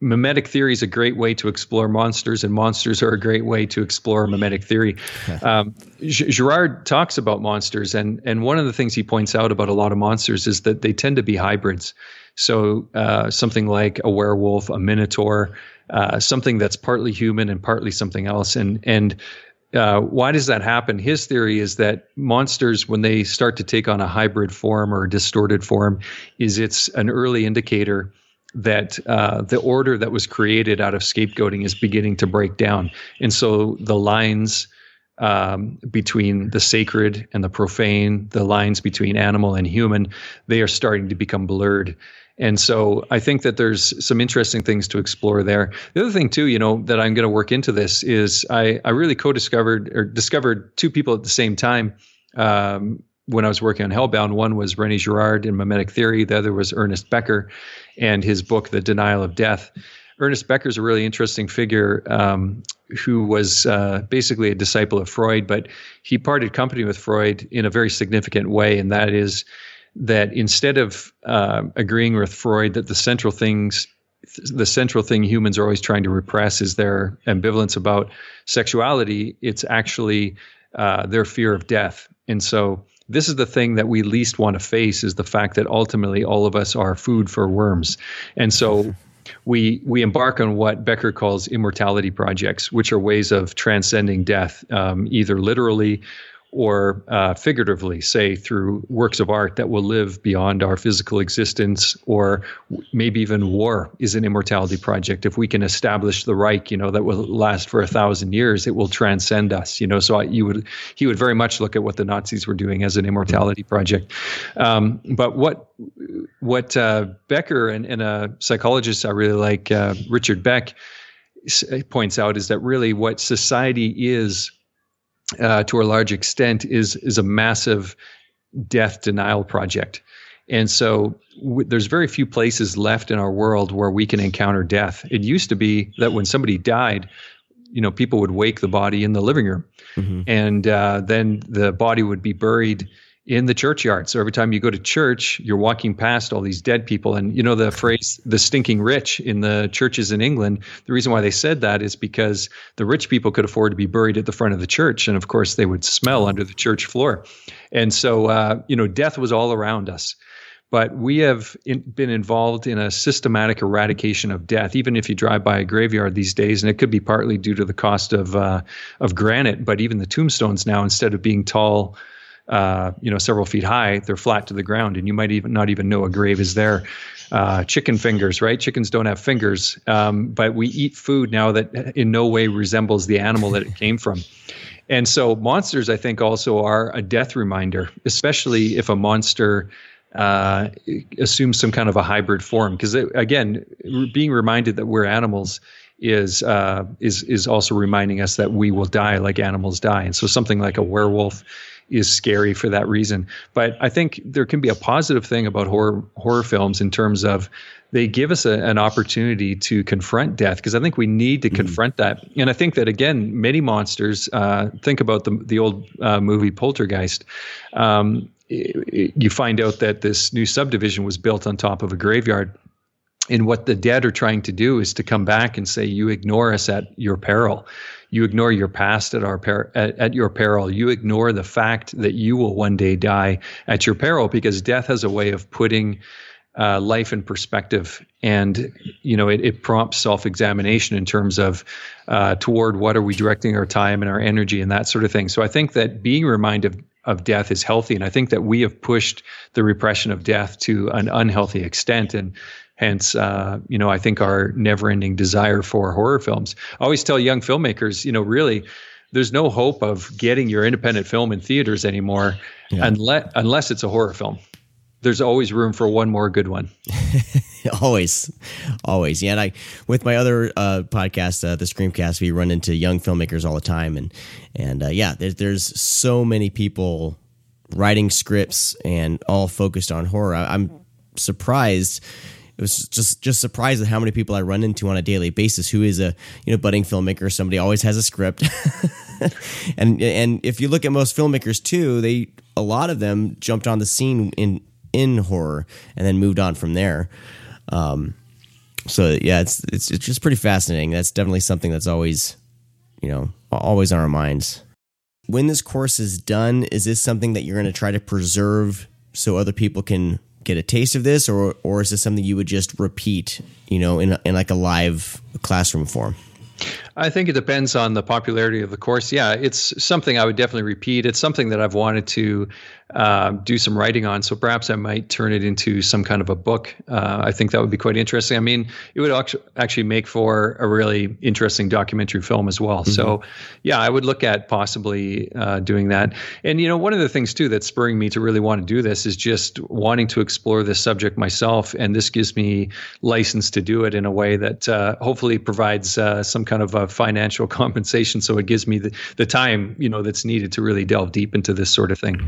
mimetic theory is a great way to explore monsters, and monsters are a great way to explore mimetic theory. Um, Girard talks about monsters, and and one of the things he points out about a lot of monsters is that they tend to be hybrids. So uh, something like a werewolf, a minotaur, uh, something that's partly human and partly something else, and and uh, why does that happen? His theory is that monsters, when they start to take on a hybrid form or a distorted form, is it's an early indicator that uh, the order that was created out of scapegoating is beginning to break down, and so the lines um, between the sacred and the profane, the lines between animal and human, they are starting to become blurred. And so I think that there's some interesting things to explore there. The other thing too, you know, that I'm going to work into this is I, I really co-discovered or discovered two people at the same time. Um, when I was working on Hellbound, one was Rene Girard in Mimetic Theory. The other was Ernest Becker and his book, The Denial of Death. Ernest Becker is a really interesting figure um, who was uh, basically a disciple of Freud, but he parted company with Freud in a very significant way, and that is that instead of uh, agreeing with Freud that the central things the central thing humans are always trying to repress is their ambivalence about sexuality. It's actually uh, their fear of death, and so this is the thing that we least want to face is the fact that ultimately all of us are food for worms, and so. We, we embark on what Becker calls immortality projects, which are ways of transcending death, um, either literally or uh, figuratively, say through works of art that will live beyond our physical existence, or maybe even war is an immortality project. If we can establish the Reich, you know, that will last for a thousand years, it will transcend us. You know, so I, you would he would very much look at what the Nazis were doing as an immortality project. Um, but what what uh, Becker and, and, a psychologist I really like, uh, Richard Beck, points out is that really what society is uh, to a large extent is is a massive death denial project. And so w- there's very few places left in our world where we can encounter death. It used to be that when somebody died, you know, people would wake the body in the living room, mm-hmm. and uh, then the body would be buried in the churchyard. So every time you go to church, you're walking past all these dead people. And you know the phrase, the stinking rich in the churches in England, the reason why they said that is because the rich people could afford to be buried at the front of the church. And of course, they would smell under the church floor. And so, uh, you know, death was all around us. But we have in, been involved in a systematic eradication of death. Even if you drive by a graveyard these days, and it could be partly due to the cost of uh, of granite, but even the tombstones now, instead of being tall, uh, you know, several feet high, they're flat to the ground, and you might even not even know a grave is there. Uh, chicken fingers, right? Chickens don't have fingers, um, but we eat food now that in no way resembles the animal that it came from. And so, monsters, I think, also are a death reminder, especially if a monster uh, assumes some kind of a hybrid form. Because again, being reminded that we're animals is uh, is is also reminding us that we will die like animals die. And so, something like a werewolf is scary for that reason. But I think there can be a positive thing about horror horror films in terms of they give us a, an opportunity to confront death because I think we need to mm-hmm. confront that. And I think that again, many monsters. Uh, think about the the old uh, movie Poltergeist. Um, you find out that this new subdivision was built on top of a graveyard and what the dead are trying to do is to come back and say you ignore us at your peril. You ignore your past at our per- at, at your peril. You ignore the fact that you will one day die at your peril because death has a way of putting uh, life in perspective. And you know it, it prompts self-examination in terms of uh, toward what are we directing our time and our energy and that sort of thing. So i think that being reminded of, of death is healthy. And i think that we have pushed the repression of death to an unhealthy extent. And Hence, uh, you know, I think our never-ending desire for horror films. I always tell young filmmakers, you know, really, there's no hope of getting your independent film in theaters anymore, yeah. unless unless it's a horror film. There's always room for one more good one. always, always. Yeah, and I with my other uh, podcast, uh, the Screamcast, we run into young filmmakers all the time, and and uh, yeah, there's there's so many people writing scripts and all focused on horror. I, I'm surprised it was just just surprised at how many people I run into on a daily basis who is a you know budding filmmaker. Somebody always has a script, and and if you look at most filmmakers too, they a lot of them jumped on the scene in in horror and then moved on from there. Um, so yeah, it's it's it's just pretty fascinating. That's definitely something that's always you know always on our minds. When this course is done, is this something that you're going to try to preserve so other people can get a taste of this, or or is this something you would just repeat, you know, in in like a live classroom form? I think it depends on the popularity of the course. Yeah, it's something I would definitely repeat. It's something that I've wanted to uh, do some writing on. So perhaps I might turn it into some kind of a book. Uh, I think that would be quite interesting. I mean, it would actually make for a really interesting documentary film as well. Mm-hmm. So, yeah, I would look at possibly uh, doing that. And you know, one of the things too that's spurring me to really want to do this is just wanting to explore this subject myself. And this gives me license to do it in a way that uh, hopefully provides uh, some kind of financial compensation. So it gives me the, the time you know that's needed to really delve deep into this sort of thing.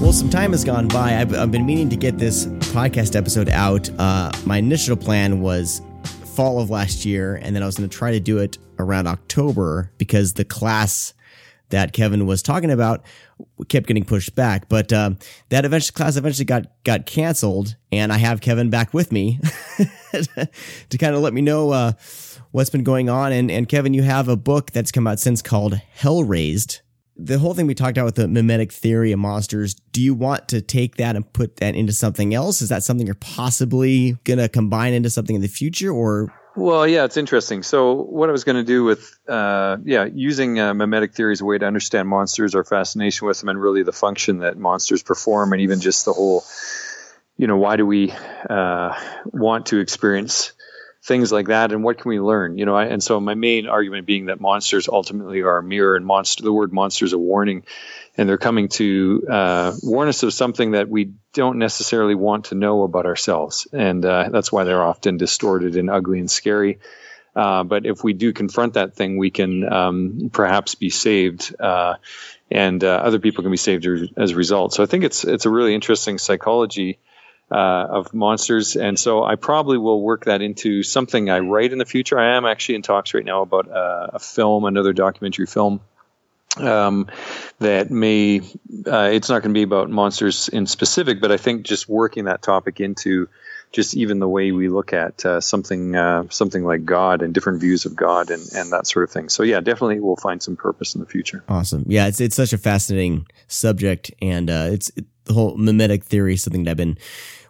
Well, some time has gone by. I've, I've been meaning to get this podcast episode out. Uh, my initial plan was fall of last year, and then I was going to try to do it around October because the class that Kevin was talking about kept getting pushed back. But uh, that eventually class eventually got got canceled, and I have Kevin back with me to kind of let me know uh, what's been going on. And and Kevin, you have a book that's come out since called Hell Razed. The whole thing we talked about with the mimetic theory of monsters. Do you want to take that and put that into something else? Is that something you're possibly gonna combine into something in the future, or well, yeah, it's interesting. So, what I was going to do with, uh, yeah, using uh, mimetic theory as a way to understand monsters, our fascination with them, and really the function that monsters perform, and even just the whole, you know, why do we uh, want to experience things like that, and what can we learn? You know, I, and so my main argument being that monsters ultimately are a mirror, and monster, the word monster is a warning, and they're coming to uh, warn us of something that we don't necessarily want to know about ourselves, and uh, that's why they're often distorted and ugly and scary. Uh, but if we do confront that thing, we can um, perhaps be saved, uh, and uh, other people can be saved as a result. So I think it's it's a really interesting psychology uh, of monsters, and so I probably will work that into something I write in the future. I am actually in talks right now about a film, another documentary film um, that may uh, it's not going to be about monsters in specific, but I think just working that topic into just even the way we look at uh, something uh, something like God and different views of God and, and that sort of thing. So yeah, definitely we'll find some purpose in the future. Awesome. Yeah, it's it's such a fascinating subject, and uh, it's it, the whole mimetic theory something that I've been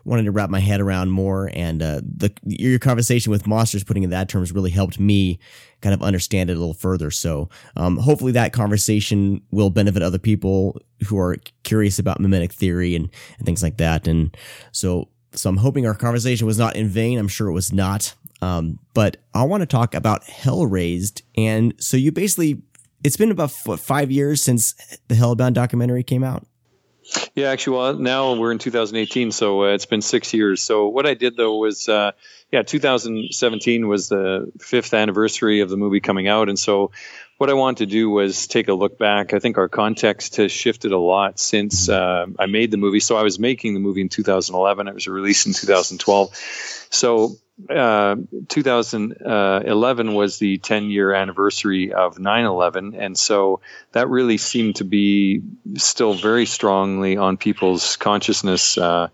wanting to wrap my head around more. And uh, the your conversation with monsters, putting in that terms, really helped me kind of understand it a little further. So um, hopefully that conversation will benefit other people who are curious about mimetic theory and, and things like that. And so so I'm hoping our conversation was not in vain. I'm sure it was not. Um, but I want to talk about Hell Razed. And so you basically, it's been about what, five years since the Hellbound documentary came out. Yeah, actually, well, now we're in 2018, so uh, it's been six years. So what I did though was, uh, yeah, 2017 was the fifth anniversary of the movie coming out, and so what I wanted to do was take a look back. I think our context has shifted a lot since mm-hmm. uh, I made the movie. So I was making the movie in 2011. It was released in 2012. So uh, 2011 was the 10 year anniversary of 9 11. And so that really seemed to be still very strongly on people's consciousness, uh,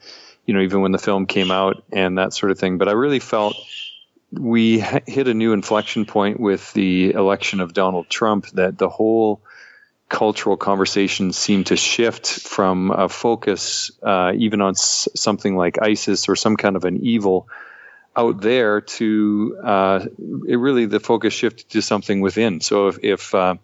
you know, even when the film came out and that sort of thing. But I really felt we hit a new inflection point with the election of Donald Trump that the whole cultural conversation seemed to shift from a focus uh, even on s- something like ISIS or some kind of an evil out there to uh, it really the focus shifted to something within. So if, if uh,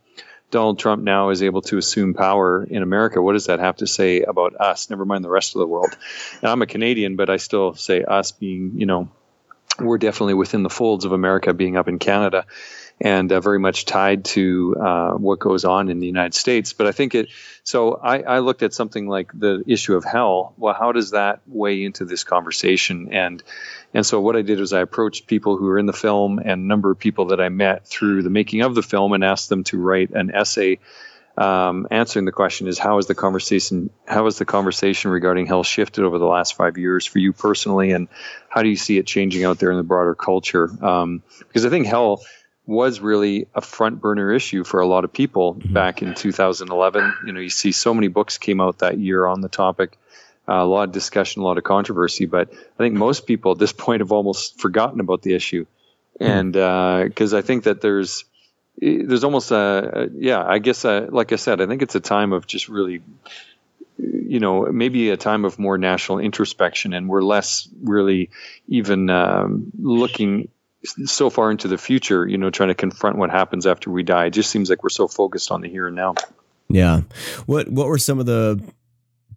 Donald Trump now is able to assume power in America, what does that have to say about us? Never mind the rest of the world. I'm a Canadian, but I still say us being, you know, we're definitely within the folds of America being up in Canada and uh, very much tied to uh, what goes on in the United States. But I think it, so I, I, looked at something like the issue of hell. Well, how does that weigh into this conversation? And and so what I did was I approached people who were in the film and a number of people that I met through the making of the film and asked them to write an essay um, answering the question is how has the conversation how has the conversation regarding health shifted over the last five years for you personally? And how do you see it changing out there in the broader culture? Um, because I think health was really a front burner issue for a lot of people mm-hmm. back in 2011 you know you see so many books came out that year on the topic. Uh, a lot of discussion a lot of controversy but I think most people at this point have almost forgotten about the issue. Mm-hmm. and because uh, I think that there's there's almost a, yeah i guess uh, like i said i think it's a time of just really you know maybe a time of more national introspection and we're less really even um, looking so far into the future you know trying to confront what happens after we die. It just seems like we're so focused on the here and now. Yeah. What what were some of the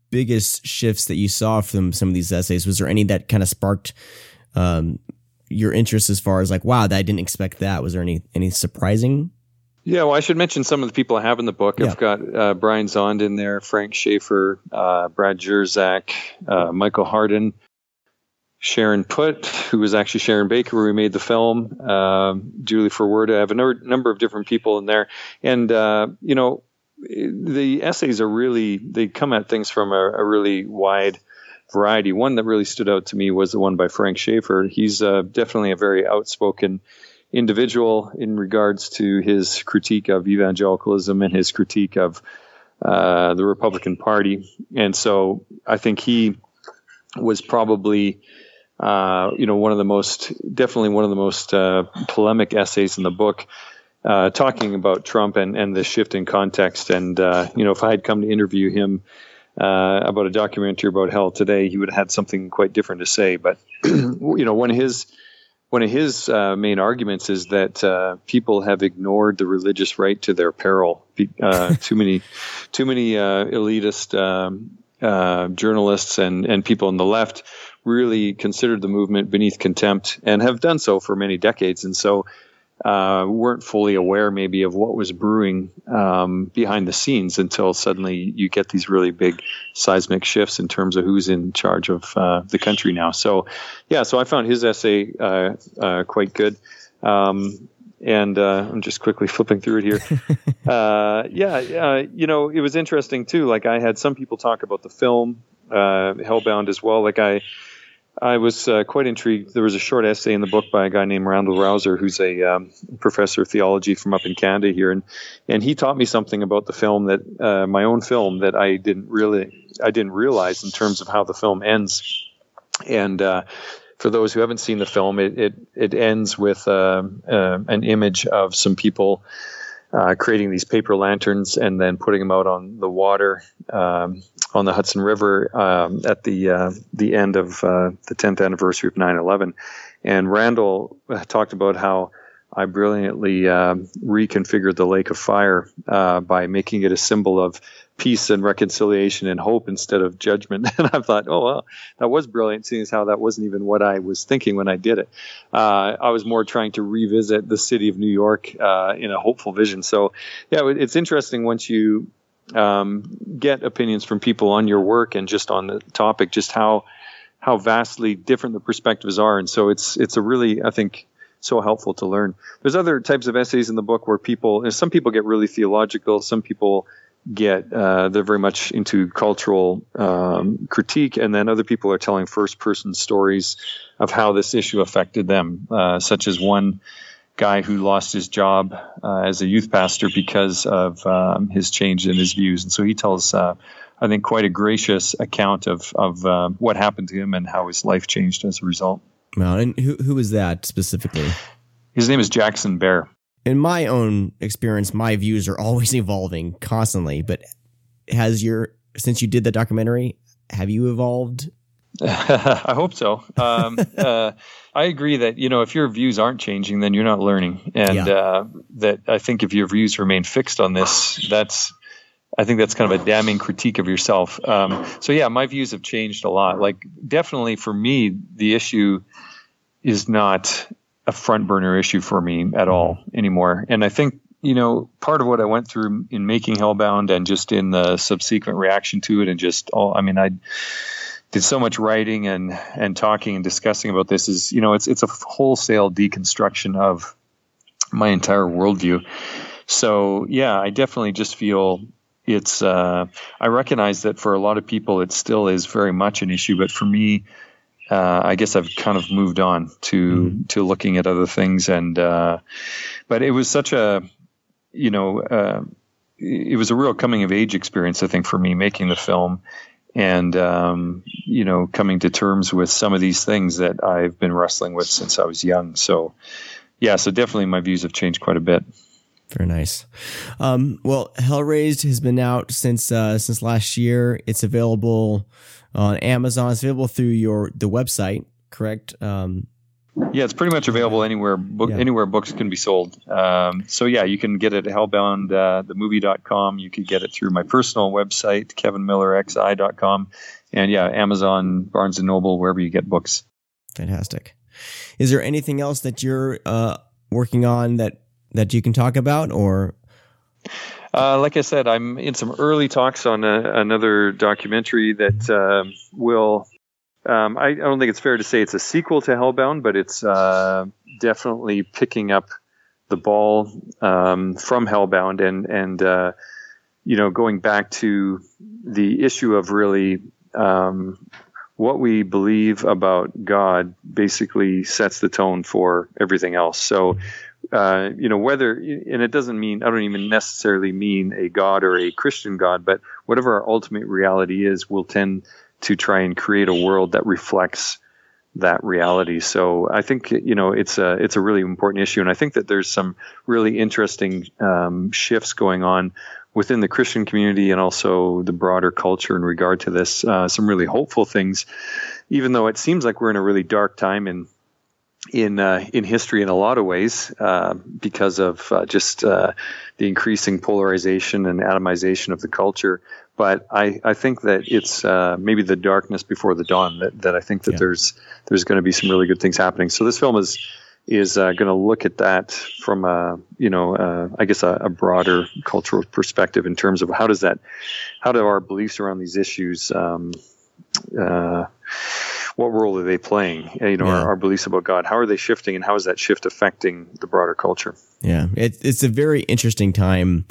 biggest shifts that you saw from some of these essays? Was there any that kind of sparked um, your interest as far as like, wow, I didn't expect that. Was there any any surprising? Yeah, well, I should mention some of the people I have in the book. Yeah. I've got uh, Brian Zahnd in there, Frank Schaeffer, uh, Brad Jersak, uh, Michael Hardin, Sharon Putt, who was actually Sharon Baker, where we made the film, um, Julie Ferwerda. I have a number, number of different people in there. And, uh, you know, the essays are really, they come at things from a, a really wide variety. One that really stood out to me was the one by Frank Schaeffer. He's uh, definitely a very outspoken individual in regards to his critique of evangelicalism and his critique of uh, the Republican Party. And so I think he was probably, uh, you know, one of the most, definitely one of the most uh, polemic essays in the book. Uh, talking about Trump and, and the shift in context. And, uh, you know, if I had come to interview him uh, about a documentary about hell today, he would have had something quite different to say. But, you know, one of his, one of his uh, main arguments is that uh, people have ignored the religious right to their peril. Uh, too many, too many elitist um, journalists and, and people on the left really considered the movement beneath contempt and have done so for many decades. And so uh, weren't fully aware maybe of what was brewing um, behind the scenes until suddenly you get these really big seismic shifts in terms of who's in charge of uh, the country now. So, yeah, so I found his essay uh, uh quite good. Um, and uh, I'm just quickly flipping through it here. Uh, yeah, you know, it was interesting too. Like I had some people talk about the film Hellbound as well. Like I I was uh, quite intrigued. There was a short essay in the book by a guy named Randal Rauser, who's a um, professor of theology from up in Canada here, and and he taught me something about the film that uh, my own film that I didn't really I didn't realize in terms of how the film ends. And uh, for those who haven't seen the film, it it, it ends with uh, uh, an image of some people uh, creating these paper lanterns and then putting them out on the water um, on the Hudson River um, at the uh, the end of uh, the 10th anniversary of 9/11. And Randal uh, talked about how I brilliantly um, reconfigured the lake of fire uh, by making it a symbol of peace and reconciliation and hope instead of judgment. And I thought, oh, well, that was brilliant, seeing as how that wasn't even what I was thinking when I did it. Uh, I was more trying to revisit the city of New York uh, in a hopeful vision. So, yeah, it's interesting once you um, get opinions from people on your work and just on the topic, just how how vastly different the perspectives are. And so it's it's a really, I think, so helpful to learn. There's other types of essays in the book where people, some people get really theological, some people get uh, they're very much into cultural um, critique, and then other people are telling first person stories of how this issue affected them, uh, such as one guy who lost his job uh, as a youth pastor because of um, his change in his views, and so he tells. Uh, I think quite a gracious account of of uh, what happened to him and how his life changed as a result. Well, and who who is that specifically? His name is Jackson Bear. In my own experience, my views are always evolving constantly. But has your since you did the documentary, have you evolved? I hope so. Um, uh, I agree that you know if your views aren't changing, then you're not learning, and yeah. uh, that I think if your views remain fixed on this, that's I think that's kind of a damning critique of yourself. Um, so yeah, my views have changed a lot. Like definitely for me, the issue is not a front burner issue for me at all anymore. And I think you know part of what I went through in making Hellbound and just in the subsequent reaction to it, and just all I mean, I did so much writing and and talking and discussing about this is you know it's it's a wholesale deconstruction of my entire worldview. So yeah, I definitely just feel it's uh, I recognize that for a lot of people it still is very much an issue, but for me, uh, I guess I've kind of moved on to mm. to looking at other things, and uh, but it was such a you know uh, it was a real coming of age experience, I think, for me making the film, and um, you know coming to terms with some of these things that I've been wrestling with since I was young. So yeah, so definitely my views have changed quite a bit. Very nice. Um, well, Hell Razed has been out since uh, since last year. It's available on Amazon. It's available through your the website, correct? Um, yeah, it's pretty much available anywhere book yeah. anywhere books can be sold. Um, so yeah, you can get it at hellbound uh, themovie.com. You could get it through my personal website, kevinmillerxi.com. And yeah, Amazon, Barnes and Noble, wherever you get books. Fantastic. Is there anything else that you're uh, working on that that you can talk about, or? Uh, like I said, I'm in some early talks on a, another documentary that uh, will. Um, I, I, don't think it's fair to say it's a sequel to Hellbound, but it's uh, definitely picking up the ball um, from Hellbound and and uh, you know going back to the issue of really um, what we believe about God basically sets the tone for everything else. So, uh, you know, whether, and it doesn't mean, I don't even necessarily mean a God or a Christian God, but whatever our ultimate reality is, we'll tend to try and create a world that reflects that reality. So I think you know it's a it's a really important issue, and I think that there's some really interesting um, shifts going on within the Christian community and also the broader culture in regard to this. Uh, some really hopeful things, even though it seems like we're in a really dark time in in uh, in history in a lot of ways uh, because of uh, just uh, the increasing polarization and atomization of the culture. But I, I think that it's uh, maybe the darkness before the dawn that, that I think that yeah. there's there's going to be some really good things happening. So this film is is uh, going to look at that from a you know uh, I guess a, a, broader cultural perspective in terms of how does that how do our beliefs around these issues um, uh, what role are they playing uh, you know yeah. our, our, beliefs about God? How are they shifting and how is that shift affecting the broader culture? Yeah. It, it's a very interesting time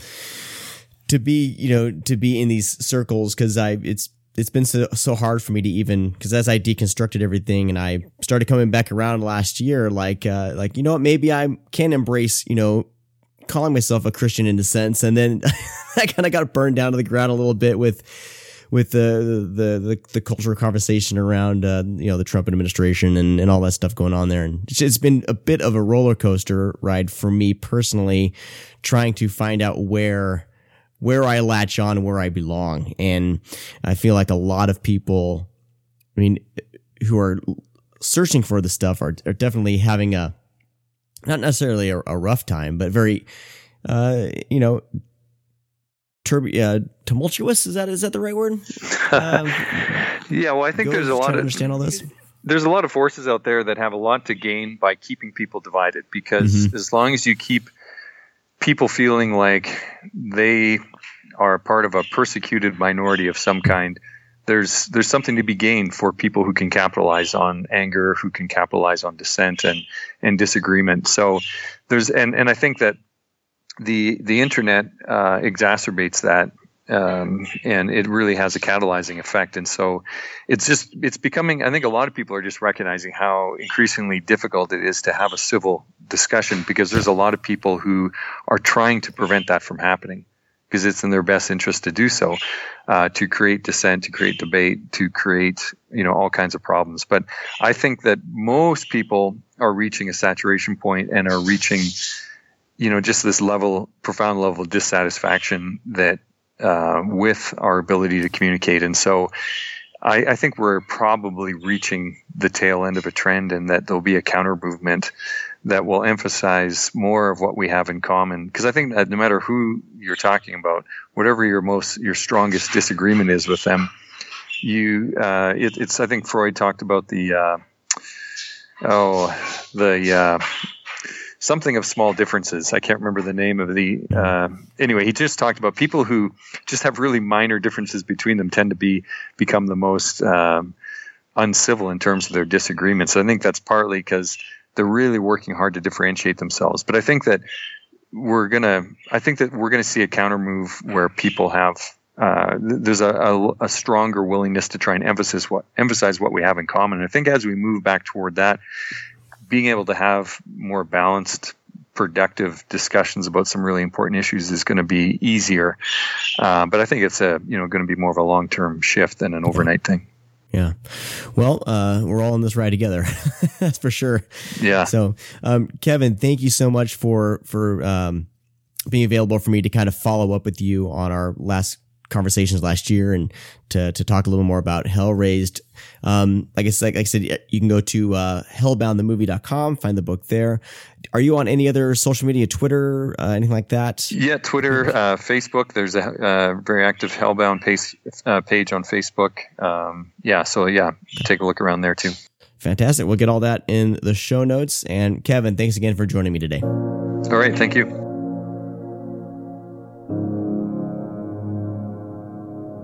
to be you know to be in these circles because I it's it's been so so hard for me to even because as I deconstructed everything and I started coming back around last year, like uh, like you know what, maybe I can embrace you know calling myself a Christian in a sense, and then I kind of got burned down to the ground a little bit with with the the the, the cultural conversation around uh, you know the Trump administration and, and all that stuff going on there, and it's been a bit of a roller coaster ride for me personally, trying to find out where where I latch on where I belong. And I feel like a lot of people, I mean, who are searching for the stuff are, are definitely having a, not necessarily a, a rough time, but very, uh, you know, turb- uh, tumultuous. Is that, is that the right word? Um, yeah. Well, I think there's a lot of, understand all this. There's a lot of forces out there that have a lot to gain by keeping people divided because mm-hmm. as long as you keep people feeling like they are part of a persecuted minority of some kind, there's there's something to be gained for people who can capitalize on anger, who can capitalize on dissent and and disagreement. So there's and and I think that the the internet uh, exacerbates that. Um, and it really has a catalyzing effect. And so it's just, it's becoming, I think a lot of people are just recognizing how increasingly difficult it is to have a civil discussion because there's a lot of people who are trying to prevent that from happening because it's in their best interest to do so, uh, to create dissent, to create debate, to create you know all kinds of problems. But I think that most people are reaching a saturation point and are reaching, you know, just this level, profound level of dissatisfaction that uh, with our ability to communicate, and so. I, I think we're probably reaching the tail end of a trend, and that there'll be a counter movement that will emphasize more of what we have in common. Because I think that no matter who you're talking about, whatever your most your strongest disagreement is with them, you uh, it, it's I think Freud talked about the uh, oh the uh, something of small differences. I can't remember the name of the uh, anyway. He just talked about people who just have really minor differences between them tend to be become the most um, uncivil in terms of their disagreements. I think that's partly because they're really working hard to differentiate themselves. But I think that we're gonna I think that we're gonna see a counter move where people have uh, there's a, a, a, stronger willingness to try and emphasize what emphasize what we have in common. And I think as we move back toward that, being able to have more balanced, productive discussions about some really important issues is going to be easier. Uh, but I think it's a you know going to be more of a long term shift than an overnight thing. Yeah. Well, uh, we're all in this ride together. That's for sure. Yeah. So, um, Kevin, thank you so much for, for, um, being available for me to kind of follow up with you on our last conversations last year and to, to talk a little more about Hell Razed. Um, like I said, like I said, you can go to, uh, hellboundthemovie.com, find the book there. Are you on any other social media, Twitter, uh, anything like that? Yeah, Twitter, uh, Facebook. There's a uh, very active Hellbound page, uh, page on Facebook. Um, yeah, so yeah, take a look around there too. Fantastic. We'll get all that in the show notes. And Kevin, thanks again for joining me today. All right. Thank you.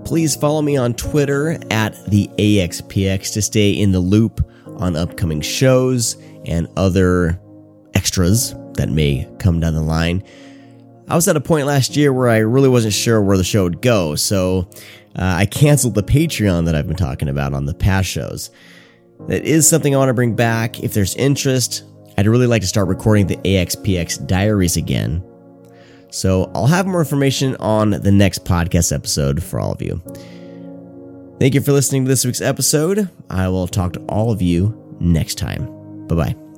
Please follow me on Twitter at the AXPX to stay in the loop on upcoming shows and other extras that may come down the line. I was at a point last year where I really wasn't sure where the show would go, so Uh, I canceled the Patreon that I've been talking about on the past shows. That is something I want to bring back. If there's interest, I'd really like to start recording the AXPX diaries again. So I'll have more information on the next podcast episode for all of you. Thank you for listening to this week's episode. I will talk to all of you next time. Bye bye.